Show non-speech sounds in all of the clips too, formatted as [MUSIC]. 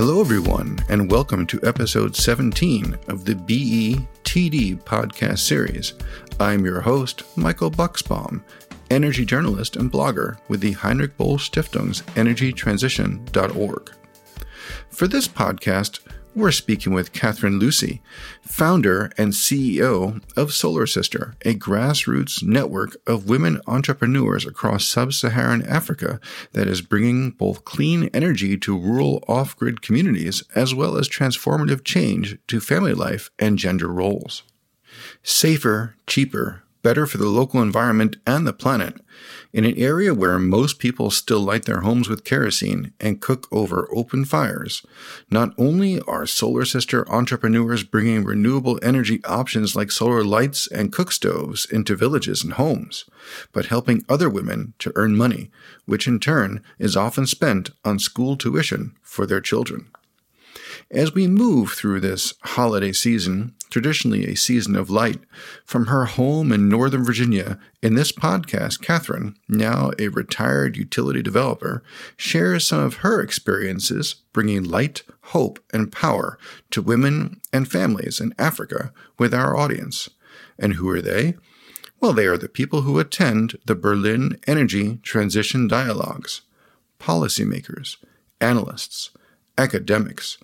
Hello, everyone, and welcome to episode 17 of the BETD podcast series. I'm your host, Michael Buchsbaum, energy journalist and blogger with the Heinrich Boll Stiftung's EnergyTransition.org. For this podcast, we're speaking with Katherine Lucey, founder and CEO of Solar Sister, a grassroots network of women entrepreneurs across sub Saharan Africa that is bringing both clean energy to rural off grid communities as well as transformative change to family life and gender roles. Safer, cheaper, better for the local environment and the planet. In an area where most people still light their homes with kerosene and cook over open fires, not only are Solar Sister entrepreneurs bringing renewable energy options like solar lights and cook stoves into villages and homes, but helping other women to earn money, which in turn is often spent on school tuition for their children. As we move through this holiday season, traditionally a season of light, from her home in Northern Virginia, in this podcast, Katherine, now a retired utility developer, shares some of her experiences bringing light, hope, and power to women and families in Africa with our audience. And who are they? Well, they are the people who attend the Berlin Energy Transition Dialogues policymakers, analysts, academics,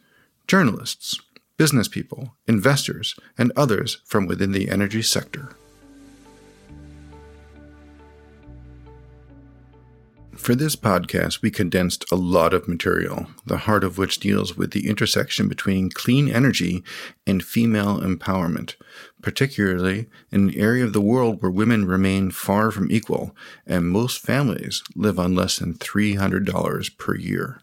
journalists, business people, investors, and others from within the energy sector. For this podcast, we condensed a lot of material, the heart of which deals with the intersection between clean energy and female empowerment, particularly in an area of the world where women remain far from equal and most families live on less than $300 per year.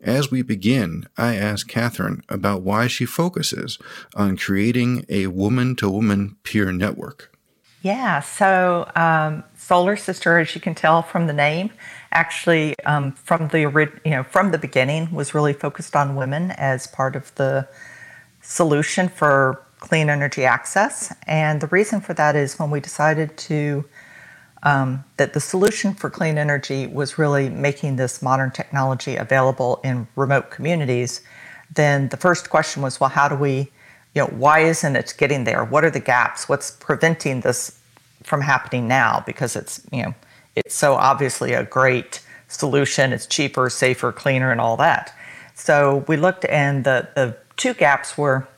As we begin, I ask Katherine about why she focuses on creating a woman to woman peer network. Yeah, so um, Solar Sister, as you can tell from the name, actually um, from the you know from the beginning was really focused on women as part of the solution for clean energy access. And the reason for that is when we decided to um, that the solution for clean energy was really making this modern technology available in remote communities, then the first question was, well, how do we, you know, why isn't it getting there? What are the gaps? What's preventing this from happening now? Because it's, you know, it's so obviously a great solution. It's cheaper, safer, cleaner, and all that. So we looked, and the, the two gaps were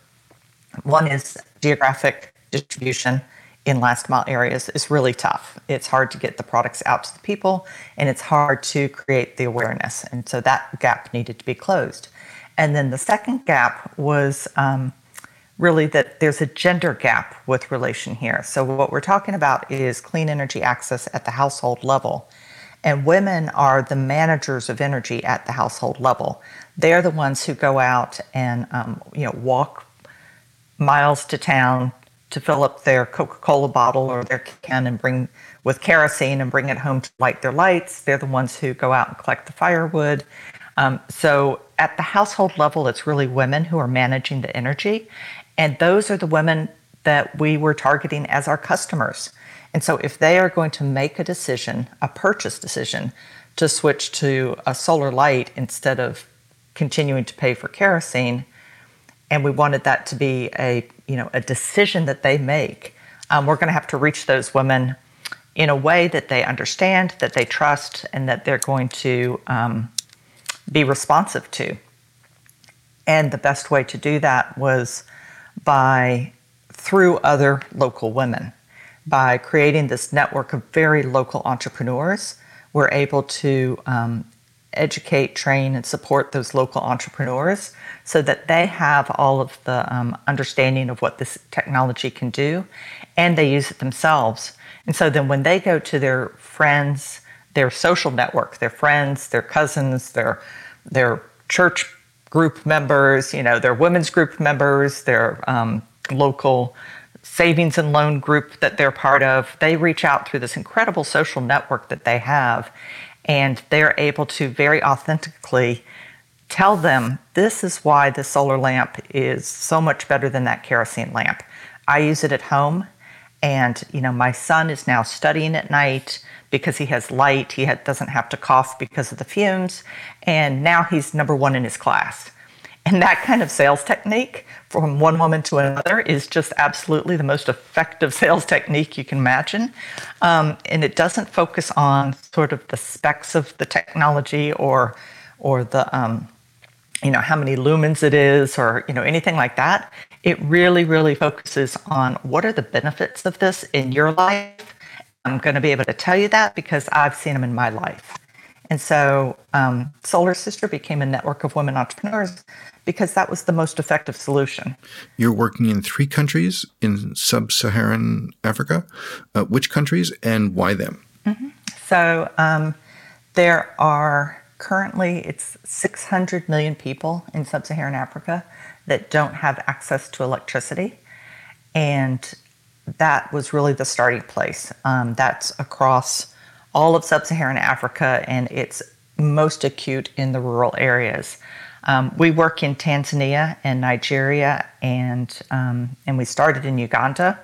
one is geographic distribution in last mile areas is really tough. It's hard to get the products out to the people and it's hard to create the awareness. And so that gap needed to be closed. And then the second gap was um, really that there's a gender gap with relation here. So what we're talking about is clean energy access at the household level. And women are the managers of energy at the household level. They're the ones who go out and um, you know walk miles to town to fill up their Coca-Cola bottle or their can and bring with kerosene and bring it home to light their lights. They're the ones who go out and collect the firewood. Um, so at the household level, it's really women who are managing the energy, and those are the women that we were targeting as our customers. And so if they are going to make a decision, a purchase decision, to switch to a solar light instead of continuing to pay for kerosene, and we wanted that to be a you know a decision that they make. Um, we're going to have to reach those women in a way that they understand, that they trust, and that they're going to um, be responsive to. And the best way to do that was by through other local women. By creating this network of very local entrepreneurs, we're able to um, educate, train, and support those local entrepreneurs so that they have all of the um, understanding of what this technology can do and they use it themselves. And so then when they go to their friends, their social network, their friends, their cousins, their, their church group members, you know, their women's group members, their um, local savings and loan group that they're part of, they reach out through this incredible social network that they have and they're able to very authentically tell them this is why the solar lamp is so much better than that kerosene lamp. I use it at home and you know my son is now studying at night because he has light he doesn't have to cough because of the fumes and now he's number one in his class And that kind of sales technique from one woman to another is just absolutely the most effective [LAUGHS] sales technique you can imagine. Um, and it doesn't focus on sort of the specs of the technology or, or the, um, you know, how many lumens it is or, you know, anything like that. It really, really focuses on what are the benefits of this in your life. I'm going to be able to tell you that because I've seen them in my life. And so um, Solar Sister became a network of women entrepreneurs because that was the most effective solution. You're working in three countries in sub Saharan Africa. Uh, which countries and why them? Mm-hmm. So um, there are currently it's 600 million people in sub Saharan Africa that don't have access to electricity. And that was really the starting place. Um, that's across all of sub Saharan Africa, and it's most acute in the rural areas. Um, we work in Tanzania and Nigeria, and um, and we started in Uganda.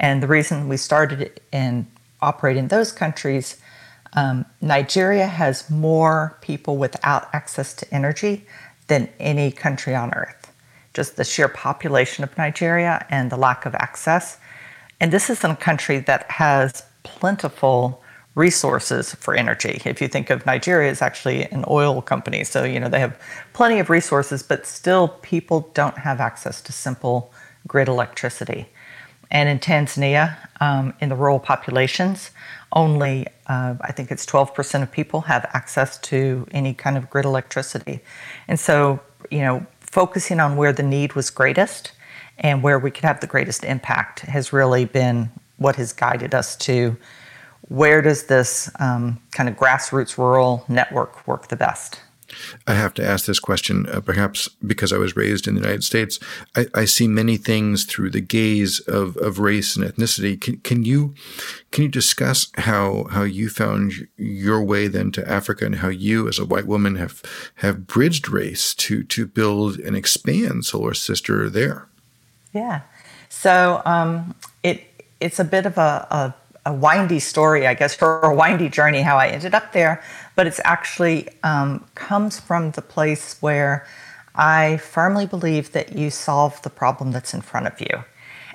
And the reason we started and operate in those countries, um, Nigeria has more people without access to energy than any country on earth. Just the sheer population of Nigeria and the lack of access. And this is a country that has plentiful resources for energy. If you think of Nigeria as actually an oil company, so you know they have plenty of resources, but still people don't have access to simple grid electricity. And in Tanzania, um, in the rural populations, only uh, I think it's 12% of people have access to any kind of grid electricity. And so, you know, focusing on where the need was greatest and where we could have the greatest impact has really been what has guided us to where does this um, kind of grassroots rural network work the best? I have to ask this question, uh, perhaps because I was raised in the United States. I, I, see many things through the gaze of, of race and ethnicity. Can, can you can you discuss how how you found your way then to Africa and how you, as a white woman, have have bridged race to to build and expand Solar Sister there? Yeah, so um, it it's a bit of a, a a windy story, I guess, for a windy journey how I ended up there, but it's actually um, comes from the place where I firmly believe that you solve the problem that's in front of you.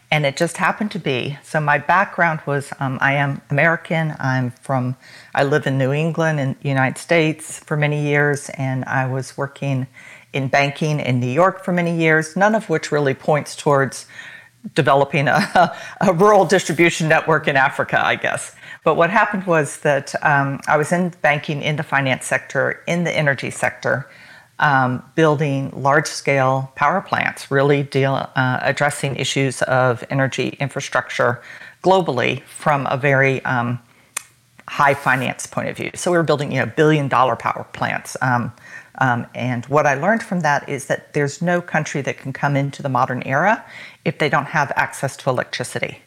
And it just happened to be. So my background was um, I am American. I'm from, I live in New England in the United States for many years, and I was working in banking in New York for many years, none of which really points towards developing a, [LAUGHS] a, rural distribution network in Africa, I guess. But what happened was that um, I was in banking in the finance sector, in the energy sector, um, building large scale power plants, really deal, uh, addressing issues of energy infrastructure globally from a very um, high finance point of view. So we were building you know, billion dollar power plants. Um, and what I learned from that is that there's no country that can come into the modern era if they don't have access to electricity.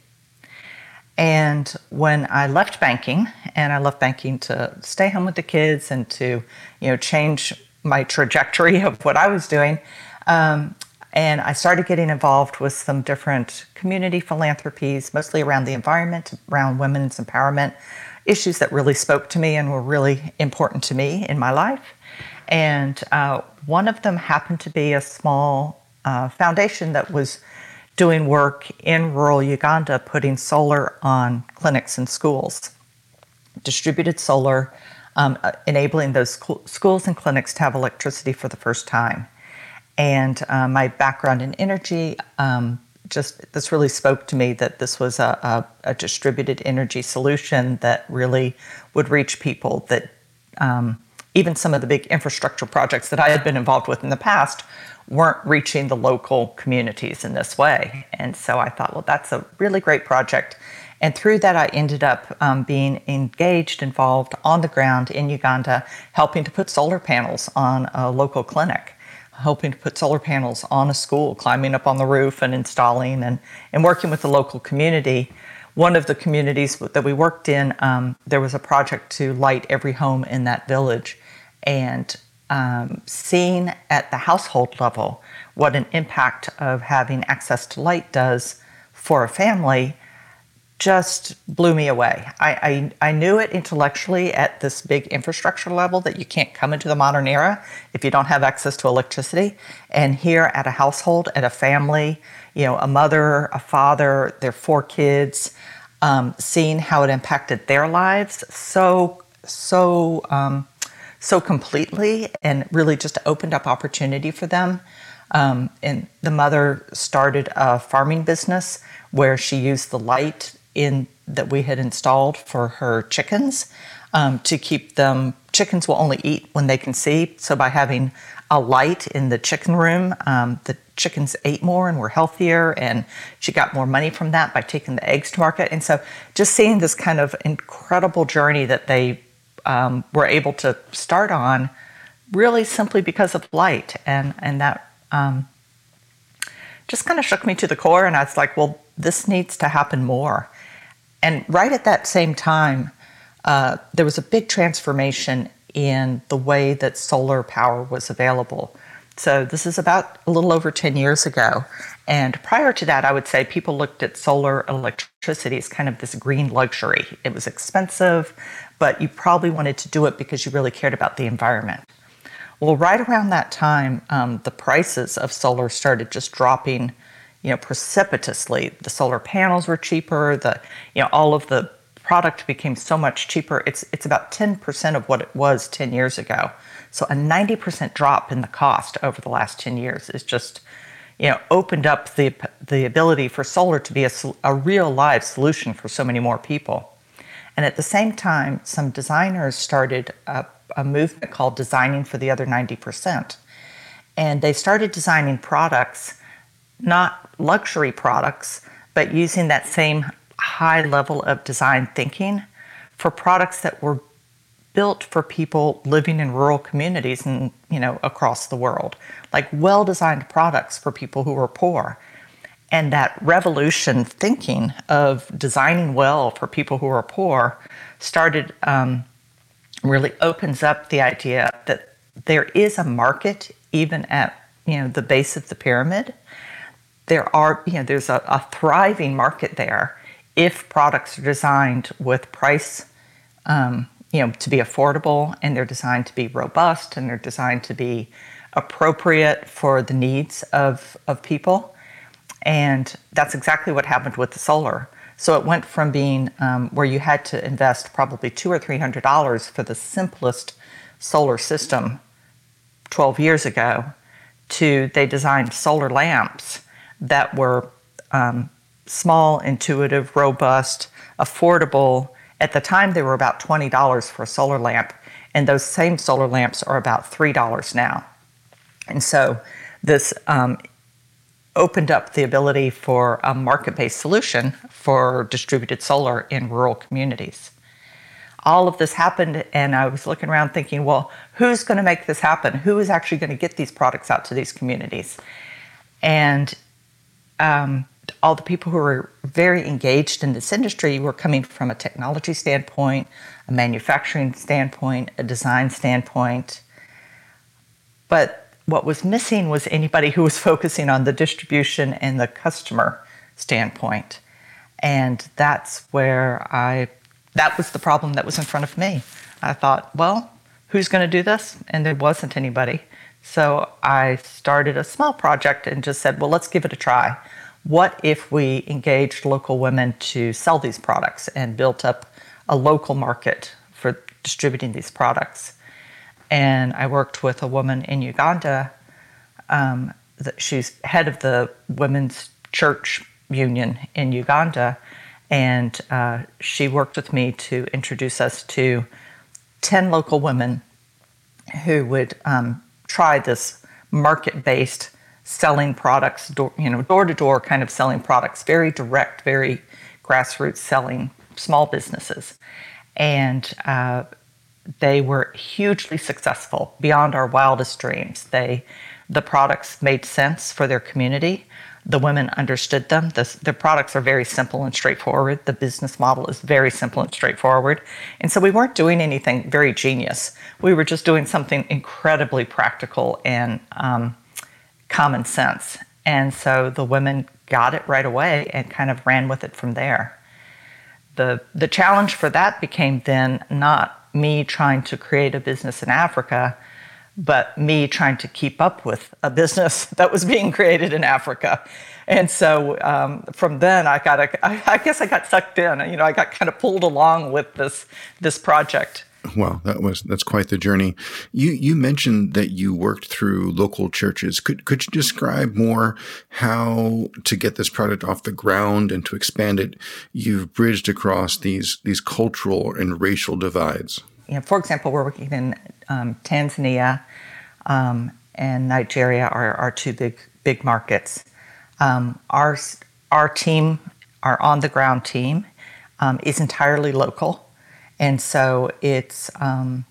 And when I left banking, and I left banking to stay home with the kids and to, you know, change my trajectory [LAUGHS] of what I was doing, um, and I started getting involved with some different community philanthropies, mostly around the environment, around women's empowerment, issues that really spoke to me and were really important to me in my life. And uh, one of them happened to be a small uh, foundation that was doing work in rural Uganda, putting solar on clinics and schools, distributed solar, um, uh, enabling those school, schools and clinics to have electricity for the first time. And uh, my background in energy um, just this really spoke to me that this was a, a, a, distributed energy solution that really would reach people that um, even some of the big infrastructure projects that I had been involved with in the past weren't reaching the local communities in this way. And so I thought, well, that's a really great project. And through that, I ended up um, being engaged, involved on the ground in Uganda, helping to put solar panels on a local clinic, helping to put solar panels on a school, climbing up on the roof and installing and, and working with the local community. One of the communities that we worked in, um, there was a project to light every home in that village and um, seeing at the household level what an impact of having access to light does for a family, just blew me away. I, I, I, knew it intellectually at this big infrastructure level that you can't come into the modern era if you don't have access to electricity. And here at a household, at a family, you know, a mother, a father, their four kids, um, seeing how it impacted their lives so, so, um, so completely and really just opened up opportunity for them. Um, and the mother started a farming business where she used the light in that we had installed for her chickens um, to keep them. Chickens will only eat when they can see. So by having a light in the chicken room, um, the chickens ate more and were healthier, and she got more money from that by taking the eggs to market. And so just seeing this kind of incredible journey that they um, were able to start on, really simply because of light, and and that um, just kind of shook me to the core. And I was like, well, this needs to happen more. And right at that same time, uh, there was a big transformation in the way that solar power was available. So, this is about a little over 10 years ago. And prior to that, I would say people looked at solar electricity as kind of this green luxury. It was expensive, but you probably wanted to do it because you really cared about the environment. Well, right around that time, um, the prices of solar started just dropping you know, precipitously. The solar panels were cheaper. The, you know, all of the product became so much cheaper. It's it's about 10% of what it was 10 years ago. So a 90% drop in the cost over the last 10 years is just, you know, opened up the the ability for solar to be a, a real live solution for so many more people. And at the same time, some designers started a, a movement called Designing for the Other 90%. And they started designing products not luxury products, but using that same high level of design thinking for products that were built for people living in rural communities and you know across the world like well designed products for people who are poor and that revolution thinking of designing well for people who are poor started um, really opens up the idea that there is a market even at you know the base of the pyramid there are, you know, there's a, a thriving market there if products are designed with price, um, you know, to be affordable and they're designed to be robust and they're designed to be appropriate for the needs of, of people. And that's exactly what happened with the solar. So it went from being um, where you had to invest probably two or three hundred dollars for the simplest solar system 12 years ago to they designed solar lamps that were um, small, intuitive, robust, affordable. At the time, they were about $20 for a solar lamp, and those same solar lamps are about $3 now. And so this um, opened up the ability for a market based solution for distributed solar in rural communities. All of this happened, and I was looking around thinking, well, who's going to make this happen? Who is actually going to get these products out to these communities? And um, all the people who were very engaged in this industry were coming from a technology standpoint, a manufacturing standpoint, a design standpoint. But what was missing was anybody who was focusing on the distribution and the customer standpoint. And that's where I, that was the problem that was in front of me. I thought, well, who's going to do this? And there wasn't anybody. So I started a small project and just said, well, let's give it a try. What if we engaged local women to sell these products and built up a local market for distributing these products? And I worked with a woman in Uganda. Um, she's head of the Women's Church Union in Uganda. And uh, she worked with me to introduce us to 10 local women who would um, try this market based selling products, door, you know, door to door kind of selling products, very direct, very grassroots selling small businesses. And uh, they were hugely successful beyond our wildest dreams. They, the products made sense for their community. The women understood them. The, the products are very simple and straightforward. The business model is very simple and straightforward. And so we weren't doing anything very genius. We were just doing something incredibly practical and um, common sense. And so the women got it right away and kind of ran with it from there. the the challenge for that became then not me trying to create a business in Africa, but me trying to keep up with a business [LAUGHS] that was being created in Africa. And so um, from then, I got, a, I, I guess I got sucked in. You know, I got kind of pulled along with this this project. Well, that was that's quite the journey. You you mentioned that you worked through local churches. Could could you describe more how to get this product off the ground and to expand it? You've bridged across these these cultural and racial divides. Know, for example, we're working in um, Tanzania um, and Nigeria are our two big big markets. Um, our our team, our on the ground team, um, is entirely local and so it's um,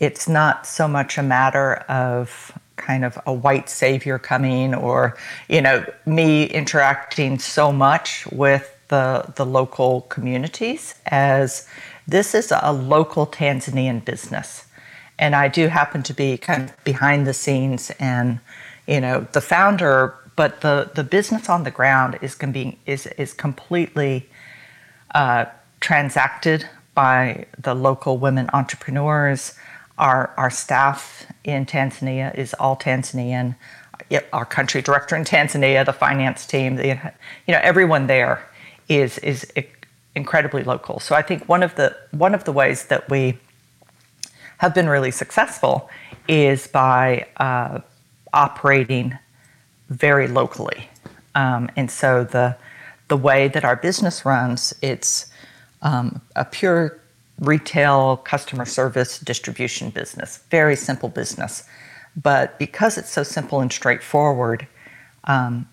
it's not so much a matter of kind of a white savior coming or you know me interacting so much with the the local communities as this is a local Tanzanian business. And I do happen to be kind of behind the scenes and you know the founder but the the business on the ground is be is is completely uh, transacted by the local women entrepreneurs. Our, our staff in Tanzania is all Tanzanian. Our country director in Tanzania, the finance team, the, you know, everyone there is is incredibly local. So I think one of the one of the ways that we have been really successful is by uh, operating very locally. Um, and so the the way that our business runs, it's um, a pure retail customer service distribution business, very simple business. But because it's so simple and straightforward, um,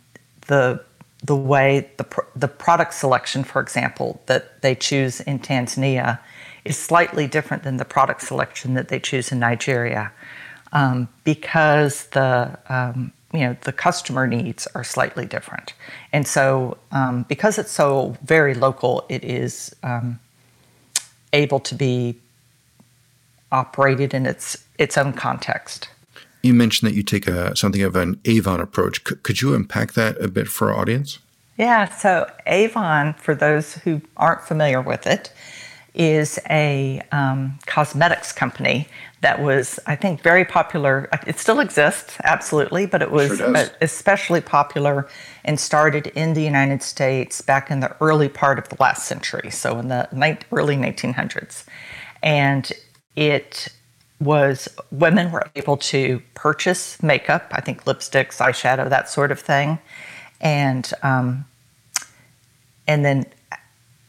the the way the the product selection, for example, that they choose in Tanzania is slightly different than the product selection that they choose in Nigeria, um, because the um, you know the customer needs are slightly different. And so um, because it's so very local it is um, able to be operated in its its own context. You mentioned that you take a something of an avon approach. C- could you unpack that a bit for our audience? Yeah. So avon for those who aren't familiar with it is a um, cosmetics company that was, I think, very popular. It still exists, absolutely, but it was sure especially popular and started in the United States back in the early part of the last century, so in the early 1900s. And it was women were able to purchase makeup, I think lipsticks, eyeshadow, that sort of thing, and um, and then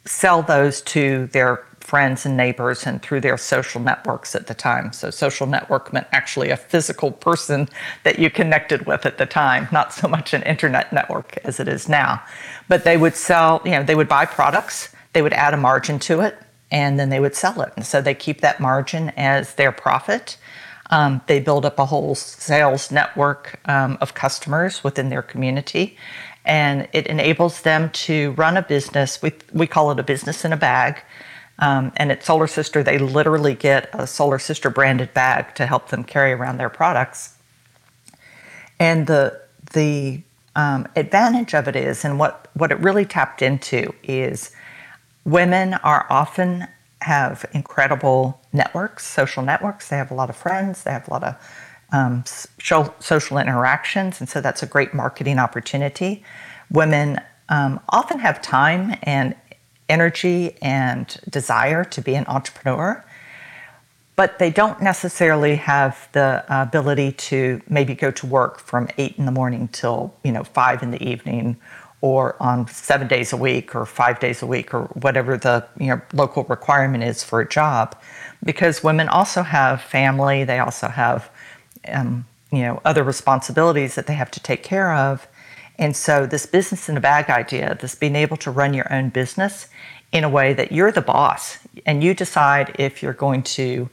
sell those to their friends and neighbors and through their social networks at the time. So, social network meant actually a physical person that you connected with at the time, not so much an internet network as it is now. But they would sell, you know, they would buy products, they would add a margin to it, and then they would sell it. And so they keep that margin as their profit. Um, they build up a whole sales network um, of customers within their community and it enables them to run a business. We, we call it a business in a bag um, and at Solar Sister, they literally get a Solar Sister branded bag to help them carry around their products. And the the um, advantage of it is, and what what it really tapped into is, women are often have incredible networks, social networks. They have a lot of friends. They have a lot of um, social interactions, and so that's a great marketing opportunity. Women um, often have time and energy and desire to be an entrepreneur, but they don't necessarily have the ability to maybe go to work from eight in the morning till you know five in the evening, or on seven days a week, or five days a week, or whatever the you know local requirement is for a job, because women also have family, they also have um, you know other responsibilities that they have to take care of and so, this business in a bag idea, this being able to run your own business in a way that you're the boss and you decide if you're going to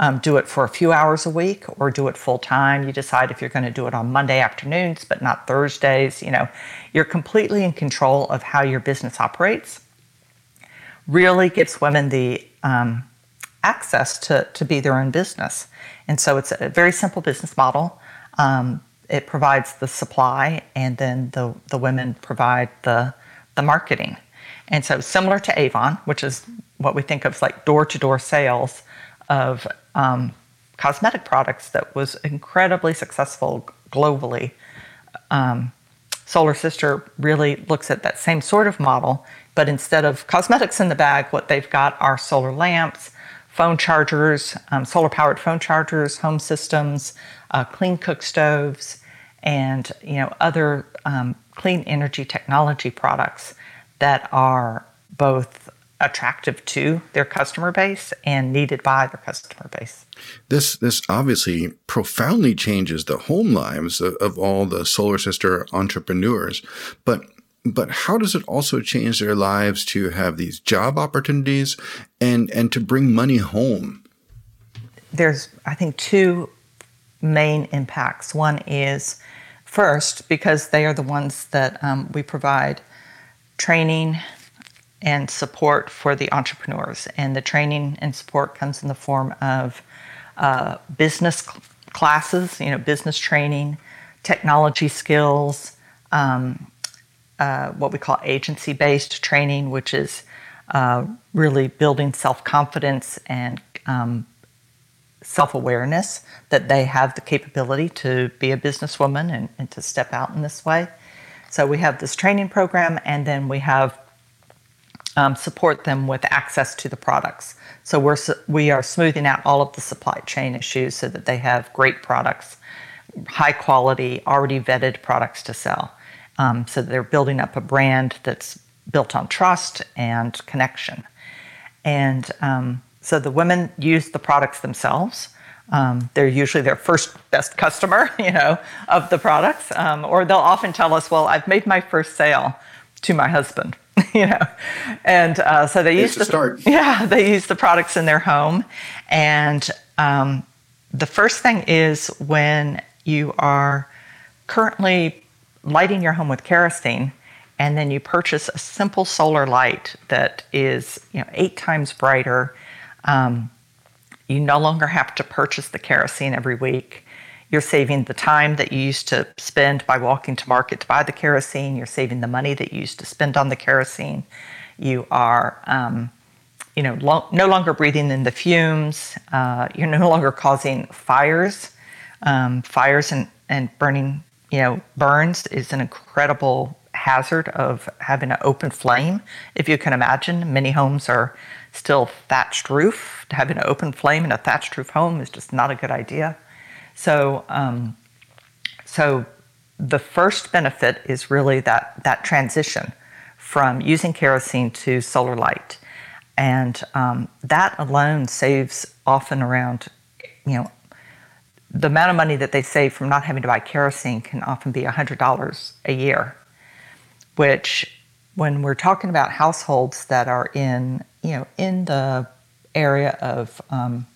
um, do it for a few hours a week or do it full time. You decide if you're going to do it on Monday afternoons, but not Thursdays. You know, you're completely in control of how your business operates. Really gives women the um, access to, to be their own business. And so, it's a very simple business model. Um, it provides the supply, and then the, the women provide the, the marketing. And so, similar to Avon, which is what we think of as like door to door sales of um, cosmetic products that was incredibly successful globally. Um, Solar Sister really looks at that same sort of model, but instead of cosmetics in the bag, what they've got are solar lamps, phone chargers, um, solar powered phone chargers, home systems, uh, clean cook stoves, and you know other um, clean energy technology products that are both attractive to their customer base and needed by their customer base. This this obviously profoundly changes the home lives of, of all the Solar Sister entrepreneurs, but but how does it also change their lives to have these job opportunities and and to bring money home? There's I think two main impacts. One is first because they are the ones that um, we provide training and support for the entrepreneurs. And the training and support comes in the form of uh, business cl- classes, you know, business training, technology skills, um, uh, what we call agency based training, which is uh, really building self confidence and um, self awareness that they have the capability to be a businesswoman and, and to step out in this way. So we have this training program, and then we have um, support them with access to the products. So we're we are smoothing out all of the supply chain issues so that they have great products, high quality, already vetted products to sell. Um, so they're building up a brand that's built on trust and connection. And um, so the women use the products themselves. Um, they're usually their first best customer, [LAUGHS] you know, of the products, um, or they'll often tell us, "Well, I've made my first sale to my husband." [LAUGHS] you know, and uh, so they use the start. [LAUGHS] Yeah, they use the products in their home, and um, the first thing is when you are currently lighting your home with kerosene, and then you purchase a simple solar light that is you know eight times brighter. Um, you no longer have to purchase the kerosene every week. You're saving the time that you used to spend by walking to market to buy the kerosene. You're saving the money that you used to spend on the kerosene. You are, um, you know, lo- no longer breathing in the fumes. Uh, you're [LAUGHS] no longer causing fires. Um, fires and, and burning, you know, burns is an incredible hazard of having an open flame. If you can imagine, many homes are still thatched roof. Having an open flame in a thatched roof home is just not a good idea. So, um, so the first benefit is really that that transition from using kerosene to solar light, and um, that alone saves often around, you know, the amount of money that they save from not having to buy kerosene can often be $100 a year, which when we're talking about households that are in, you know, in the area of um,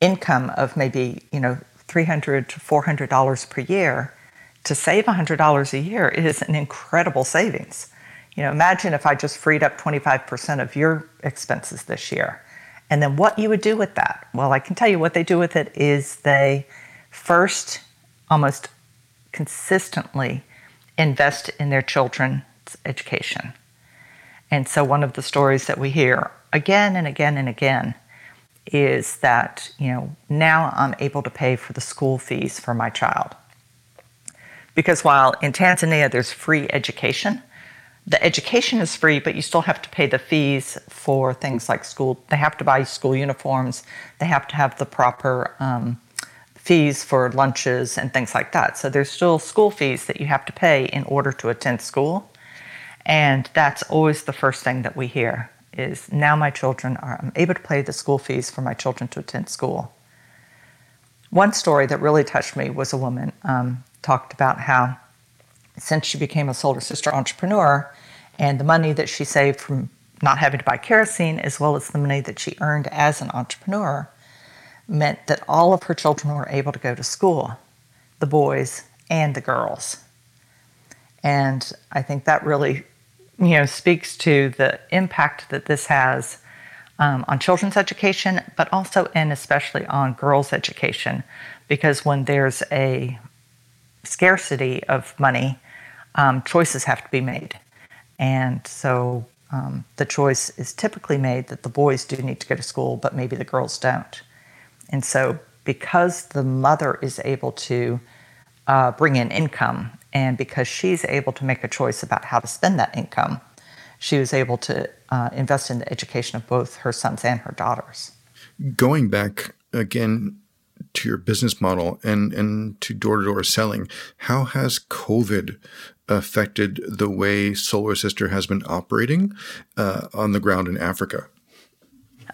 income of maybe you know 300 to 400 dollars per year to save $100 a year is an incredible savings. You know imagine if i just freed up 25% of your expenses this year. And then what you would do with that? Well i can tell you what they do with it is they first almost consistently invest in their children's education and so one of the stories that we hear again and again and again is that, you know, now I'm able to pay for the school fees for my child. Because while in Tanzania there's free education, the education is free, but you still have to pay the fees for things like school. They have to buy school uniforms, they have to have the proper um, fees for lunches and things like that. So there's still school fees that you have to pay in order to attend school. And that's always the first thing that we hear is now my children are I'm able to pay the school fees for my children to attend school. One story that really touched me was a woman um, talked about how since she became a Solar Sister entrepreneur and the money that she saved from not having to buy kerosene as well as the money that she earned as an entrepreneur meant that all of her children were able to go to school, the boys and the girls. And I think that really you know, speaks to the impact that this has um, on children's education, but also and especially on girls' education, because when there's a scarcity of money, um, choices have to be made. And so um, the choice is typically made that the boys do need to go to school, but maybe the girls don't. And so, because the mother is able to uh, bring in income, and because she's able to make a choice about how to spend that income, she was able to uh, invest in the education of both her sons and her daughters. Going back again to your business model and, and to door to door selling, how has COVID affected the way Solar Sister has been operating uh, on the ground in Africa?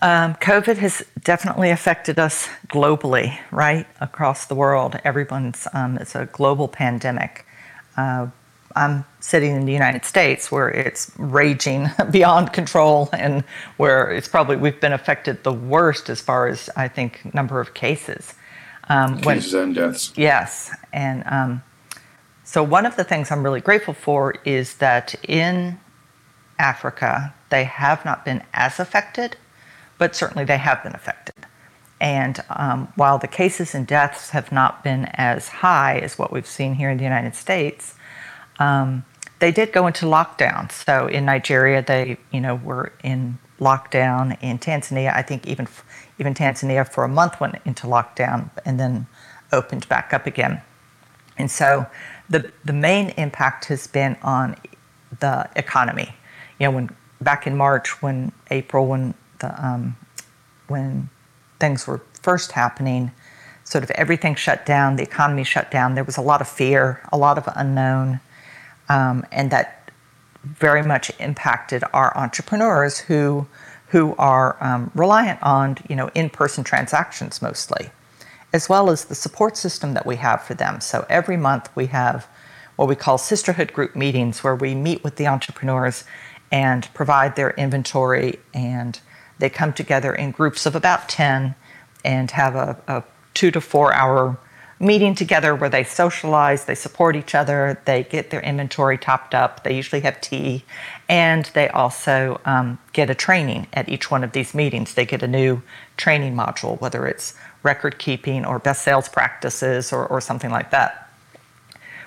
Um, COVID has definitely affected us globally, right? Across the world. Everyone's, um, it's a global pandemic. Uh, I'm sitting in the United States where it's raging [LAUGHS] beyond control and where it's probably, we've been affected the worst as far as, I think, number of cases. Um, cases when, and deaths. Yes. And um, so, one of the things I'm really grateful for is that in Africa, they have not been as affected, but certainly they have been affected. And um, while the cases and deaths have not been as high as what we've seen here in the United States, um, they did go into lockdown. So in Nigeria, they you know were in lockdown. In Tanzania, I think even even Tanzania for a month went into lockdown and then opened back up again. And so the, the main impact has been on the economy. You know, when back in March, when April, when the um, when things were first happening, sort of everything shut down, the economy shut down. There was a lot of fear, a lot of unknown, um, and that very much impacted our entrepreneurs who who are um, reliant on you know in-person transactions mostly as well as the support system that we have for them. So every month we have what we call sisterhood group meetings where we meet with the entrepreneurs and provide their inventory and they come together in groups of about 10 and have a, a two to four hour meeting together where they socialize, they support each other, they get their inventory topped up, they usually have tea, and they also um, get a training at each one of these meetings. They get a new training module, whether it's record keeping or best sales practices or, or something like that.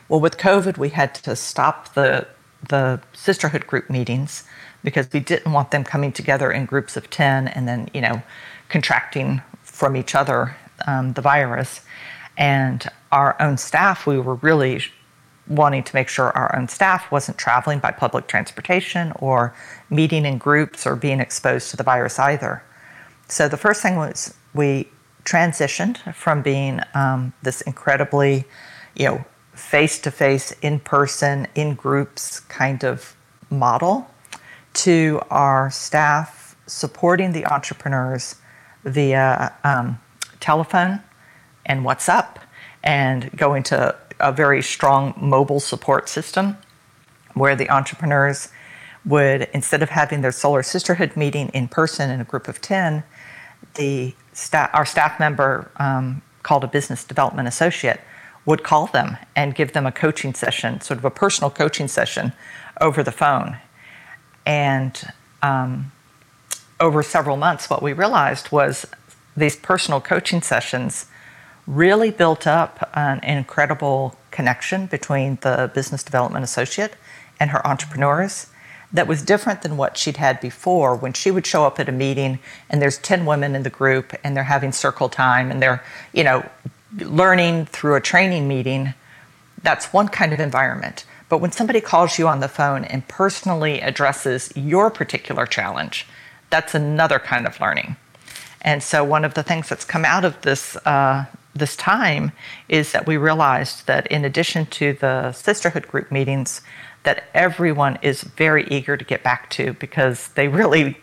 Well, with COVID, we had to stop the, the sisterhood group meetings because we didn't want them coming together in groups of 10 and then, you know, contracting from each other um, the virus. And our own staff, we were really wanting to make sure our own staff wasn't traveling by public transportation or meeting in groups or being exposed to the virus either. So the first thing was we transitioned from being um, this incredibly, you know, face to face, in person, in groups kind of model to our staff supporting the entrepreneurs via um, telephone and WhatsApp and going to a very strong mobile support system where the entrepreneurs would, instead of having their Solar Sisterhood meeting in person in a group of 10, the staff, our staff member um, called a business development associate would call them and give them a coaching session, sort of a personal coaching session over the phone. And um, over several months, what we realized was these personal coaching sessions really built up an incredible connection between the business development associate and her entrepreneurs that was different than what she'd had before when she would show up at a meeting and there's 10 women in the group and they're having circle time and they're, you know, learning through a training meeting. That's one kind of environment. But when somebody calls you on the phone and personally addresses your particular challenge, that's another kind of learning. And so, one of the things that's come out of this uh, this time is that we realized that in addition to the sisterhood group meetings, that everyone is very eager to get back to because they really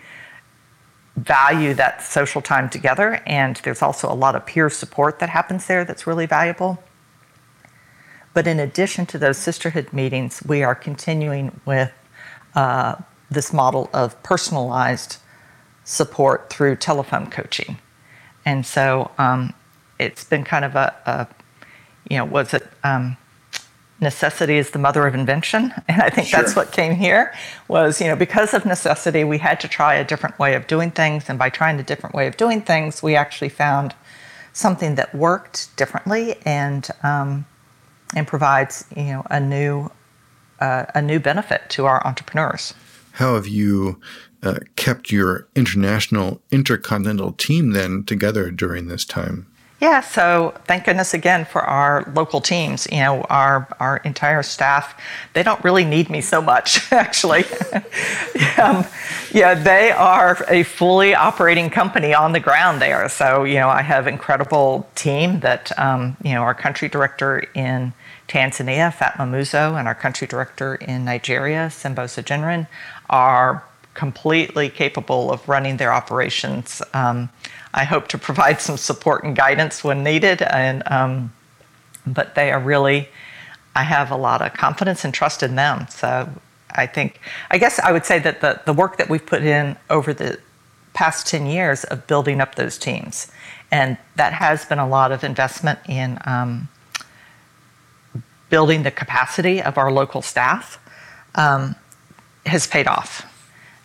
value that social time together. And there's also a lot of peer support that happens there that's really valuable. But in addition to those sisterhood meetings, we are continuing with uh, this model of personalized support through telephone coaching. And so um, it's been kind of a, a you know, was it um, necessity is the mother of invention [LAUGHS] and i think sure. that's what came here was you know because of necessity we had to try a different way of doing things and by trying a different way of doing things we actually found something that worked differently and um, and provides you know a new uh, a new benefit to our entrepreneurs. How have you uh, kept your international intercontinental team then together during this time? Yeah, so thank goodness again for our local teams. You know, our our entire staff, they don't really need me so much, [LAUGHS] actually. [LAUGHS] um, yeah, they are a fully operating company on the ground there. So, you know, I have incredible team that, um, you know, our country director in Tanzania, Fatma Muzo, and our country director in Nigeria, Simbo Sojinrin, are completely capable of running their operations. Um, I hope to provide some support and guidance when needed, and um, but they are really. I have a lot of confidence and trust in them. So I think, I guess I would say that the, the work that we've put in over the past 10 years of building up those teams, and that has been a lot of investment in um, building the capacity of our local staff, um, has paid off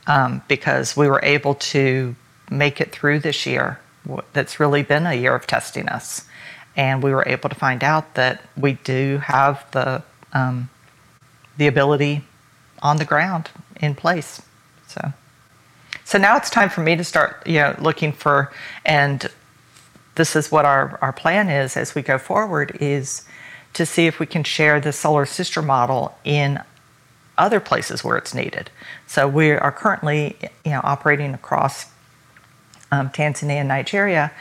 um, because we were able to make it through this year. That's really been a year of testing us. And we were able to find out that we do have the, um, the ability on the ground in place. So, so now it's time for me to start, you know, looking for, and this is what our, our plan is as we go forward is to see if we can share the solar sister model in other places where it's needed. So we are currently, you know, operating across um, Tanzania and Nigeria,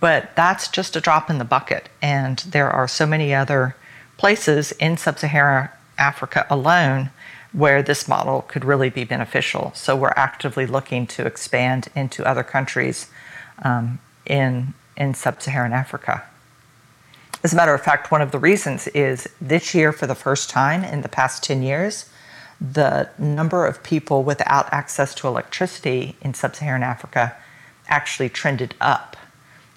but that's just a drop in the bucket. And there are so many other places in sub-Saharan Africa alone where this model could really be beneficial. So we're actively looking to expand into other countries um, in in sub-Saharan Africa. As a matter of fact, one of the reasons is this year, for the first time in the past 10 years, the number of people without access to electricity in sub Saharan Africa actually trended up.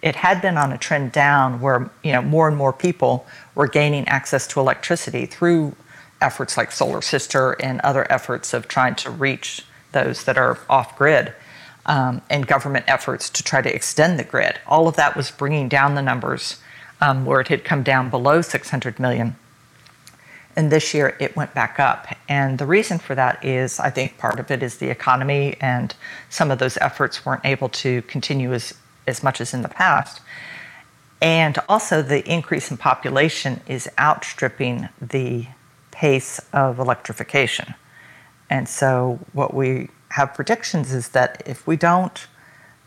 It had been on a trend down where you know more and more people were gaining access to electricity through efforts like Solar Sister and other efforts of trying to reach those that are off grid um, and government efforts to try to extend the grid. All of that was bringing down the numbers um, where it had come down below 600 million. And this year it went back up. And the reason for that is I think part of it is the economy and some of those efforts weren't able to continue as, as much as in the past. And also the increase in population is outstripping the pace of electrification. And so what we have predictions is that if we don't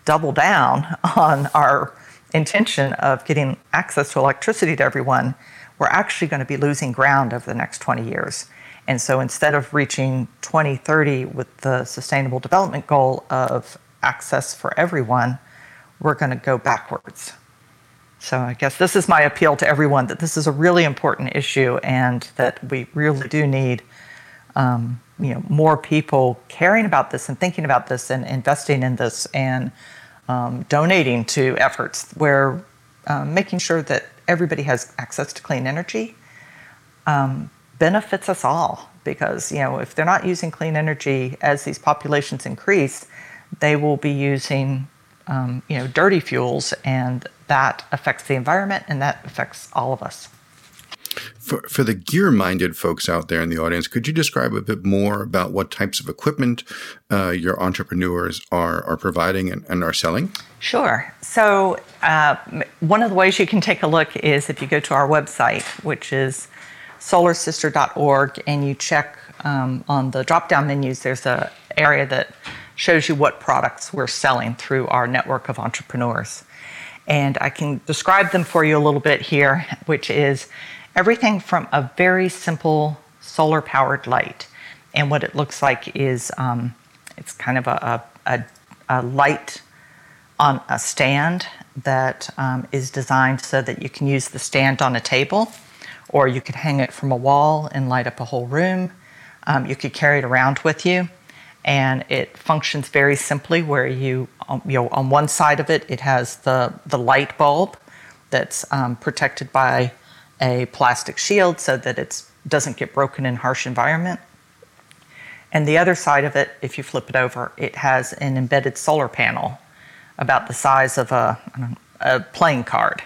double down [LAUGHS] on our intention of getting access to electricity to everyone, we're actually going to be losing ground over the next 20 years. And so instead of reaching 2030 with the sustainable development goal of access for everyone, we're going to go backwards. So I guess this is my appeal to everyone that this is a really important issue and that we really do need um, you know, more people caring about this and thinking about this and investing in this and um, donating to efforts where um, making sure that everybody has access to clean energy um, benefits us all because you know if they're not using clean energy as these populations increase they will be using um, you know dirty fuels and that affects the environment and that affects all of us for, for the gear minded folks out there in the audience, could you describe a bit more about what types of equipment uh, your entrepreneurs are, are providing and, and are selling? Sure. So, uh, one of the ways you can take a look is if you go to our website, which is solarsister.org, and you check um, on the drop down menus, there's an area that shows you what products we're selling through our network of entrepreneurs. And I can describe them for you a little bit here, which is everything from a very simple solar powered light. And what it looks like is um, it's kind of a, a, a, light on a stand that um, is designed so that you can use the stand on a table, or you could hang it from a wall and light up a whole room. Um, you could carry it around with you, and it functions very simply. Where you, um, you know, on one side of it, it has the the light bulb that's um, protected by a plastic shield so that it doesn't get broken in harsh environment. And the other side of it, if you flip it over, it has an embedded solar panel about the size of a, a playing card.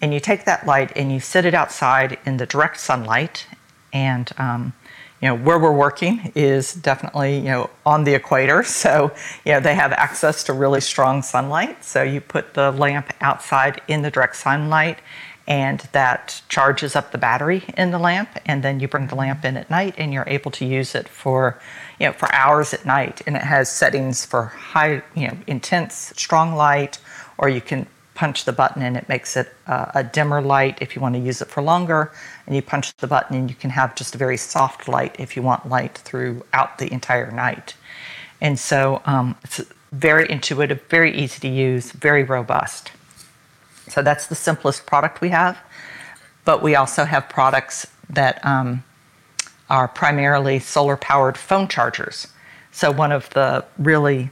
And you take that light and you sit it outside in the direct sunlight, and um, you know where we're working is definitely you know on the equator [LAUGHS] so you know they have access to really strong sunlight so you put the lamp outside in the direct sunlight and that charges up the battery in the lamp and then you bring the lamp in at night and you're able to use it for you know for hours at night. And it has settings for high you know intense strong light or you can punch the button and it makes it a dimmer light if you want to use it for longer. And you punch the button and you can have just a very soft light if you want light throughout the entire night. And so um, it's very intuitive very easy to use very robust so that's the simplest product we have. But we also have products that um, are primarily solar powered phone chargers. So one of the really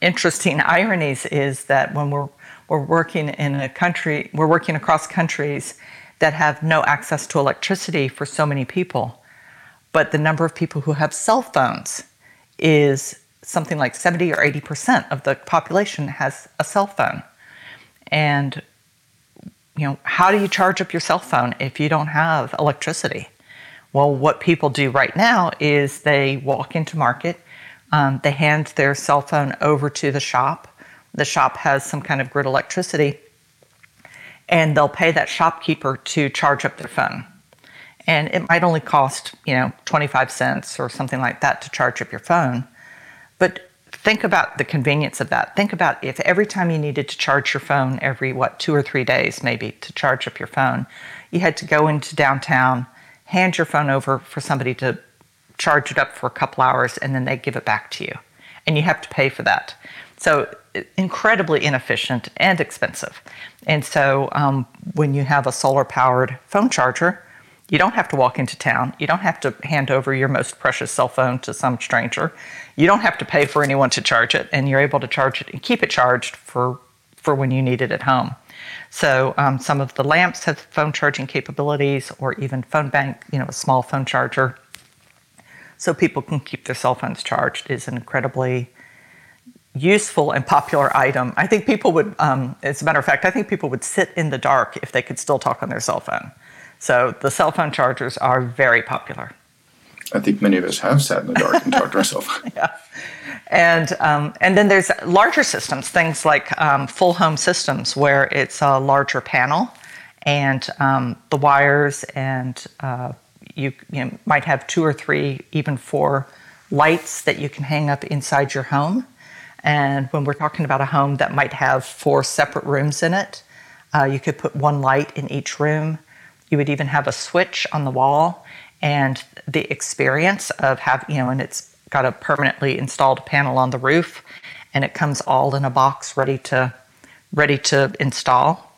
interesting ironies is that when we're we're working in a country, we're working across countries that have no access to electricity for so many people. But the number of people who have cell phones is something like 70 or 80% of the population has a cell phone. And you know, how do you charge up your cell phone if you don't have electricity? Well, what people do right now is they walk into market, um, they hand their cell phone over to the shop. The shop has some kind of grid electricity, and they'll pay that shopkeeper to charge up their phone. And it might only cost, you know, 25 cents or something like that to charge up your phone. But think about the convenience of that. Think about if every time you needed to charge your phone every, what, two or three days maybe to charge up your phone, you had to go into downtown, hand your phone over for somebody to charge it up for a couple hours, and then they give it back to you. And you have to pay for that. So, incredibly inefficient and expensive. And so, um, when you have a solar powered phone charger, you don't have to walk into town. You don't have to hand over your most precious cell phone to some stranger. You don't have to pay for anyone to charge it, and you're able to charge it and keep it charged for, for when you need it at home. So um, some of the lamps have phone charging capabilities, or even phone bank, you know, a small phone charger, so people can keep their cell phones charged. is an incredibly useful and popular item. I think people would, um, as a matter of fact, I think people would sit in the dark if they could still talk on their cell phone. So the cell phone chargers are very popular. I think many of us have sat in the dark and talked to ourselves. [LAUGHS] yeah. And, um, and then there's larger systems, things like um, full home systems, where it's a larger panel and um, the wires, and uh, you, you know, might have two or three, even four lights that you can hang up inside your home. And when we're talking about a home that might have four separate rooms in it, uh, you could put one light in each room you would even have a switch on the wall, and the experience of have you know, and it's got a permanently installed panel on the roof, and it comes all in a box ready to ready to install,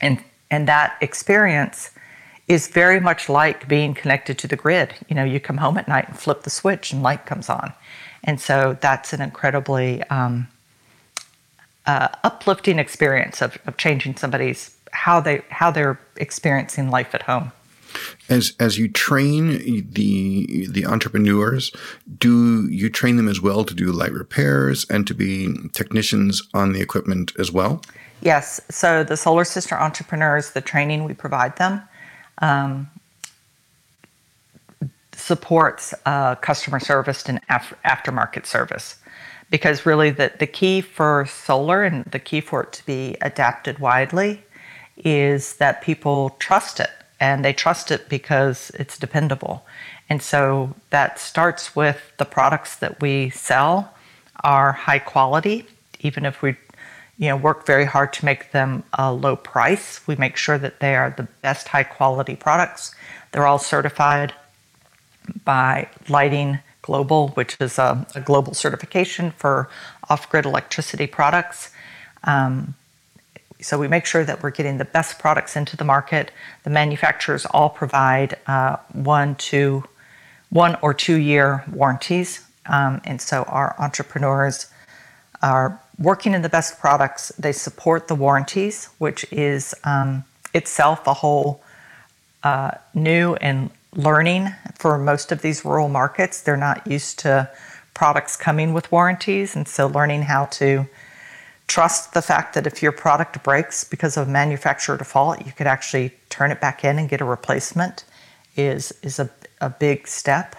and and that experience is very much like being connected to the grid. You know, you come home at night and flip the switch, and light comes on, and so that's an incredibly um, uh, uplifting experience of, of changing somebody's how they how they're experiencing life at home. As as you train the the entrepreneurs, do you train them as well to do light repairs and to be technicians on the equipment as well? Yes. So the Solar Sister entrepreneurs, the training we provide them, um, supports uh, customer service and af- aftermarket service. Because really, the, the key for solar and the key for it to be adapted widely is that people trust it and they trust it because it's dependable. And so that starts with the products that we sell are high quality, even if we you know work very hard to make them a low price. We make sure that they are the best high quality products. They're all certified by Lighting Global, which is a, a global certification for off-grid electricity products. Um, so we make sure that we're getting the best products into the market. The manufacturers all provide uh, one, two, one or two year warranties, um, and so our entrepreneurs are working in the best products. They support the warranties, which is um, itself a whole uh, new and learning for most of these rural markets. They're not used to products coming with warranties, and so learning how to trust the fact that if your product breaks because of manufacturer default, you could actually turn it back in and get a replacement is, is a, a big step.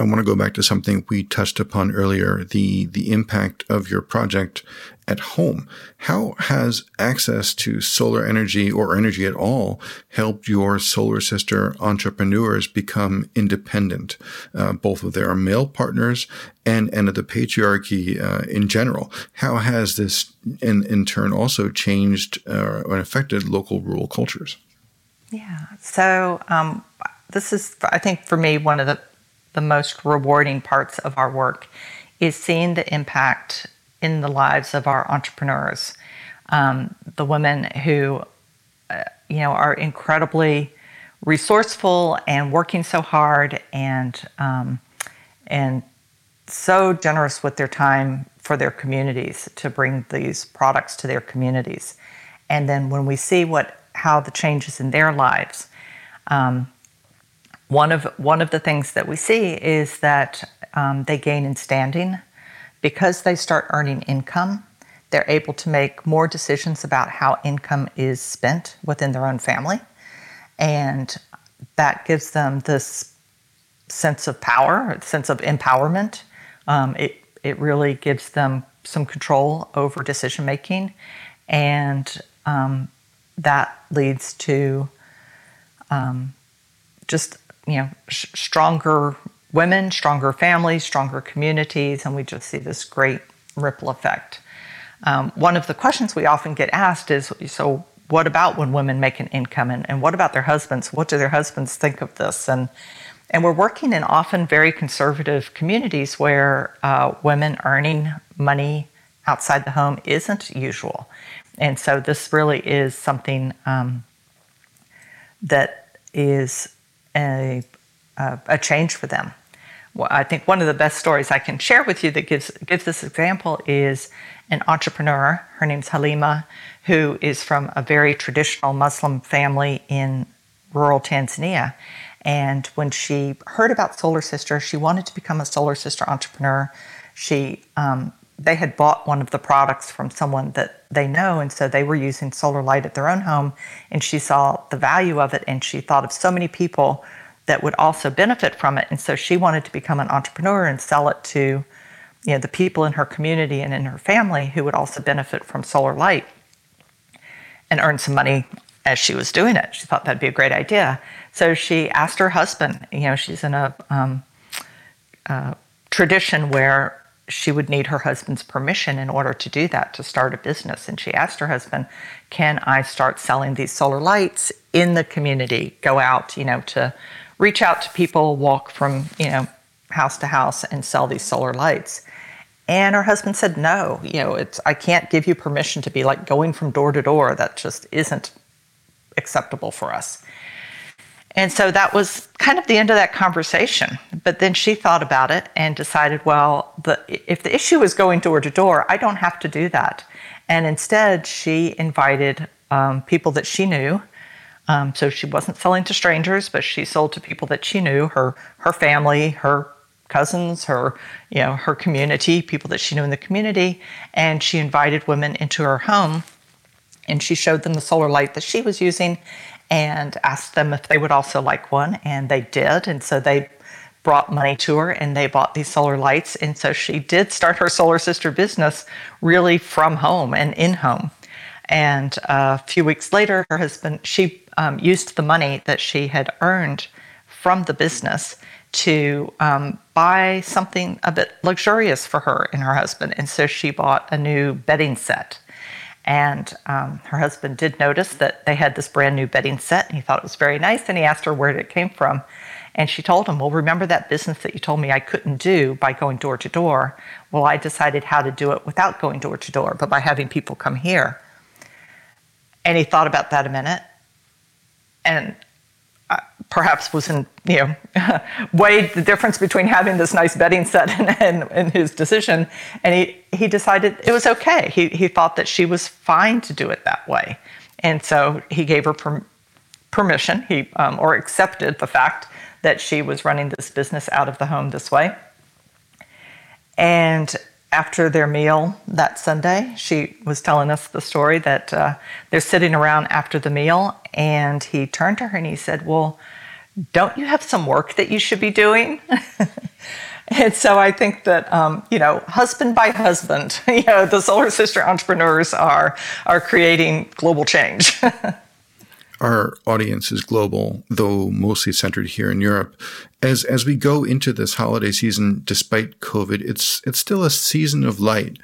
I want to go back to something we touched upon earlier the the impact of your project at home. How has access to solar energy or energy at all helped your solar sister entrepreneurs become independent, uh, both of their male partners and and of the patriarchy uh, in general? How has this in in turn also changed uh, affected local rural cultures? Yeah. So um, this is, I think, for me, one of the the most rewarding parts of our work is seeing the impact in the lives of our entrepreneurs, um, the women who, uh, you know, are incredibly resourceful and working so hard and um, and so generous with their time for their communities to bring these products to their communities. And then when we see what how the changes in their lives, um, one of one of the things that we see is that um, they gain in standing because they start earning income. They're able to make more decisions about how income is spent within their own family, and that gives them this sense of power, a sense of empowerment. Um, it it really gives them some control over decision making, and um, that leads to um, just you know, sh- stronger women, stronger families, stronger communities, and we just see this great ripple effect. Um, one of the questions we often get asked is so, what about when women make an income and, and what about their husbands? What do their husbands think of this? And, and we're working in often very conservative communities where uh, women earning money outside the home isn't usual. And so this really is something um, that is a, a change for them. Well, I think one of the best stories I can share with you that gives gives this example is an entrepreneur. Her name's Halima, who is from a very traditional Muslim family in rural Tanzania. And when she heard about Solar Sister, she wanted to become a Solar Sister entrepreneur. She um, they had bought one of the products from someone that they know, and so they were using solar light at their own home. And she saw the value of it, and she thought of so many people that would also benefit from it. And so she wanted to become an entrepreneur and sell it to, you know, the people in her community and in her family who would also benefit from solar light and earn some money as she was doing it. She thought that'd be a great idea. So she asked her husband. You know, she's in a um, uh, tradition where she would need her husband's permission in order to do that, to start a business. And she asked her husband, Can I start selling these solar lights in the community? Go out, you know, to reach out to people, walk from, you know, house to house and sell these solar lights. And her husband said, No, you know, it's I can't give you permission to be like going from door to door. That just isn't acceptable for us. And so that was kind of the end of that conversation. But then she thought about it and decided, well, the, if the issue is going door to door, I don't have to do that. And instead, she invited um, people that she knew. Um, so she wasn't selling to strangers, but she sold to people that she knew, her her family, her cousins, her you know her community, people that she knew in the community, and she invited women into her home, and she showed them the solar light that she was using, and asked them if they would also like one, and they did. And so they brought money to her and they bought these solar lights. And so she did start her Solar Sister business really from home and in home. And a few weeks later, her husband, she um, used the money that she had earned from the business to um, buy something a bit luxurious for her and her husband. And so she bought a new bedding set. And um, her husband did notice that they had this brand new bedding set, and he thought it was very nice. And he asked her where it came from. And she told him, Well, remember that business that you told me I couldn't do by going door to door? Well, I decided how to do it without going door to door, but by having people come here. And he thought about that a minute. And perhaps was in, you know, [LAUGHS] weighed the difference between having this nice bedding set and, [LAUGHS] and, and, his decision. And he, he decided it was okay. He, he thought that she was fine to do it that way. And so he gave her per, permission, he, um, or accepted the fact that she was running this business out of the home this way. And after their meal that Sunday, she was telling us the story that uh, they're sitting around after the meal, and he turned to her and he said, Well, don't you have some work that you should be doing? [LAUGHS] and so I think that um, you know, husband by husband, [LAUGHS] you know, the Solar Sister entrepreneurs are are creating global change. [LAUGHS] Our audience is global, though mostly centered here in Europe. As as we go into this holiday season, despite COVID, it's it's still a season of light.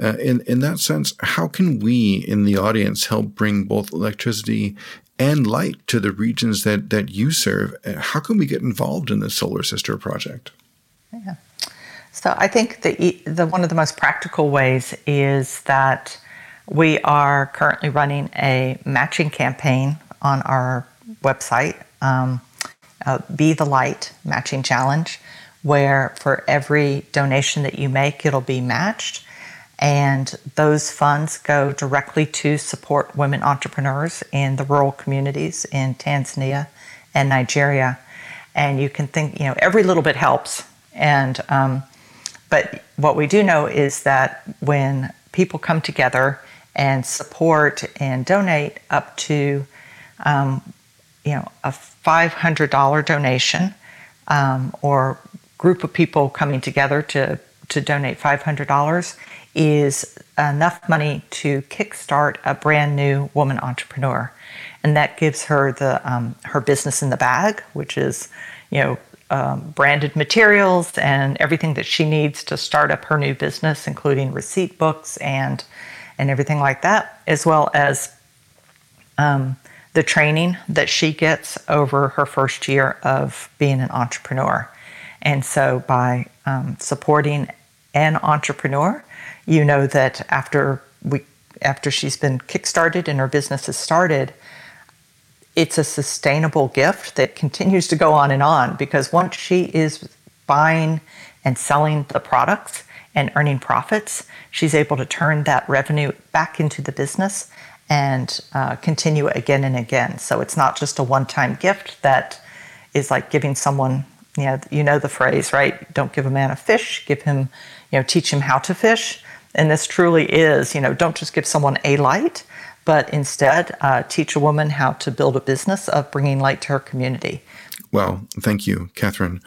Uh, in in that sense, how can we in the audience help bring both electricity and light to the regions that that you serve? Uh, how can we get involved in the Solar Sister project? Yeah. So I think the the one of the most practical ways is that we are currently running a matching campaign on our website, um, uh, Be the Light Matching Challenge, where for every donation that you make, it'll be matched. And those funds go directly to support women entrepreneurs in the rural communities in Tanzania and Nigeria. And you can think, you know, every little bit helps. And, um, but what we do know is that when people come together and support and donate up to um, you know, a $500 donation um, or group of people coming together to, to donate $500 is enough money to kickstart a brand new woman entrepreneur. And that gives her the um, her business in the bag, which is, you know, um, branded materials and everything that she needs to start up her new business, including receipt books and and everything like that, as well as um, the training that she gets over her first year of being an entrepreneur. And so, by um, supporting an entrepreneur, you know that after we after she's been kickstarted and her business has started, it's a sustainable gift that continues to go on and on because once she is buying and selling the products and earning profits, she's able to turn that revenue back into the business and uh, continue again and again. So it's not just a one-time gift that is like giving someone, you know, you know the phrase, right? Don't give a man a fish, give him, you know, teach him how to fish. And this truly is, you know, don't just give someone a light, but instead uh, teach a woman how to build a business of bringing light to her community. Well, thank you, Katherine.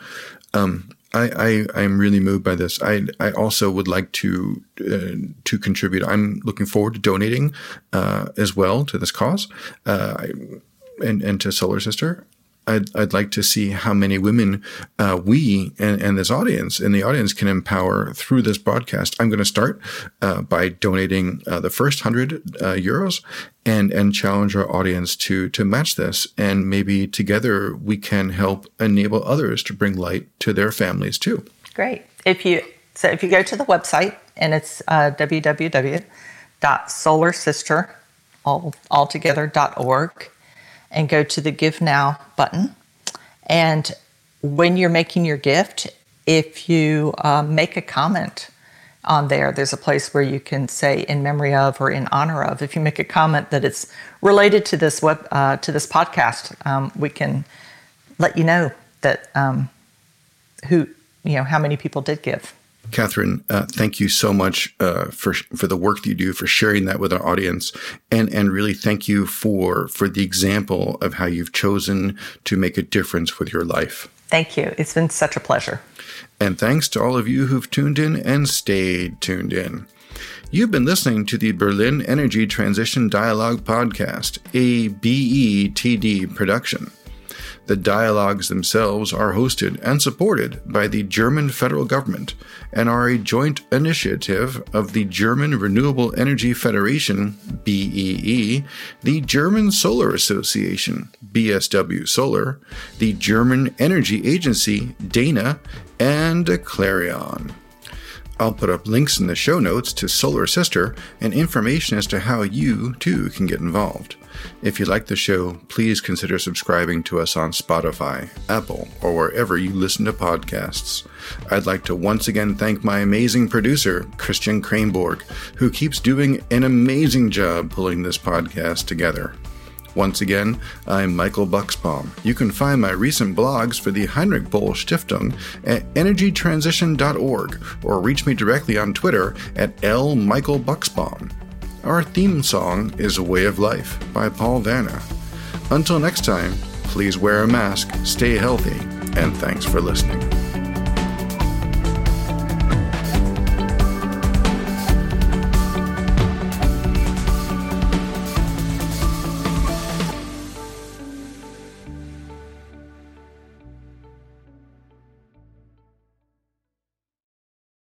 Um, I, I am really moved by this. I I also would like to uh, to contribute. I'm looking forward to donating uh, as well to this cause, uh, and and to Solar Sister. I'd, I'd like to see how many women uh, we and, and, this audience and the audience can empower through this broadcast. I'm going to start uh, by donating uh, the first hundred uh, euros and and challenge our audience to to match this, and maybe together we can help enable others to bring light to their families too. Great. If you so if you go to the website and it's uh, www.solarsister all altogether.org and go to the Give Now button. And when you're making your gift, if you um, make a comment on there, there's a place where you can say in memory of or in honor of. If you make a comment that it's related to this web uh, to this podcast, um, we can let you know that um, who you know how many people did give. Katherine, uh, thank you so much uh, for for the work that you do, for sharing that with our audience, and and really thank you for for the example of how you've chosen to make a difference with your life. Thank you. It's been such a pleasure. And thanks to all of you who've tuned in and stayed tuned in. You've been listening to the Berlin Energy Transition Dialogue Podcast, a BETD production. The dialogues themselves are hosted and supported by the German federal government and are a joint initiative of the German Renewable Energy Federation, BEE, the German Solar Association, BSW Solar, the German Energy Agency, dena, and eclareon. I'll put up links in the show notes to Solar Sister and information as to how you, too, can get involved. If you like the show, please consider subscribing to us on Spotify, Apple, or wherever you listen to podcasts. I'd like to once again thank my amazing producer, Christian Kraneborg, who keeps doing an amazing job pulling this podcast together. Once again, I'm Michael Buchsbaum. You can find my recent blogs for the Heinrich Böll Stiftung at energytransition.org or reach me directly on Twitter at L. Michael Buchsbaum. Our theme song is A Way of Life by Paul Vanna. Until next time, Please wear a mask, stay healthy, and thanks for listening.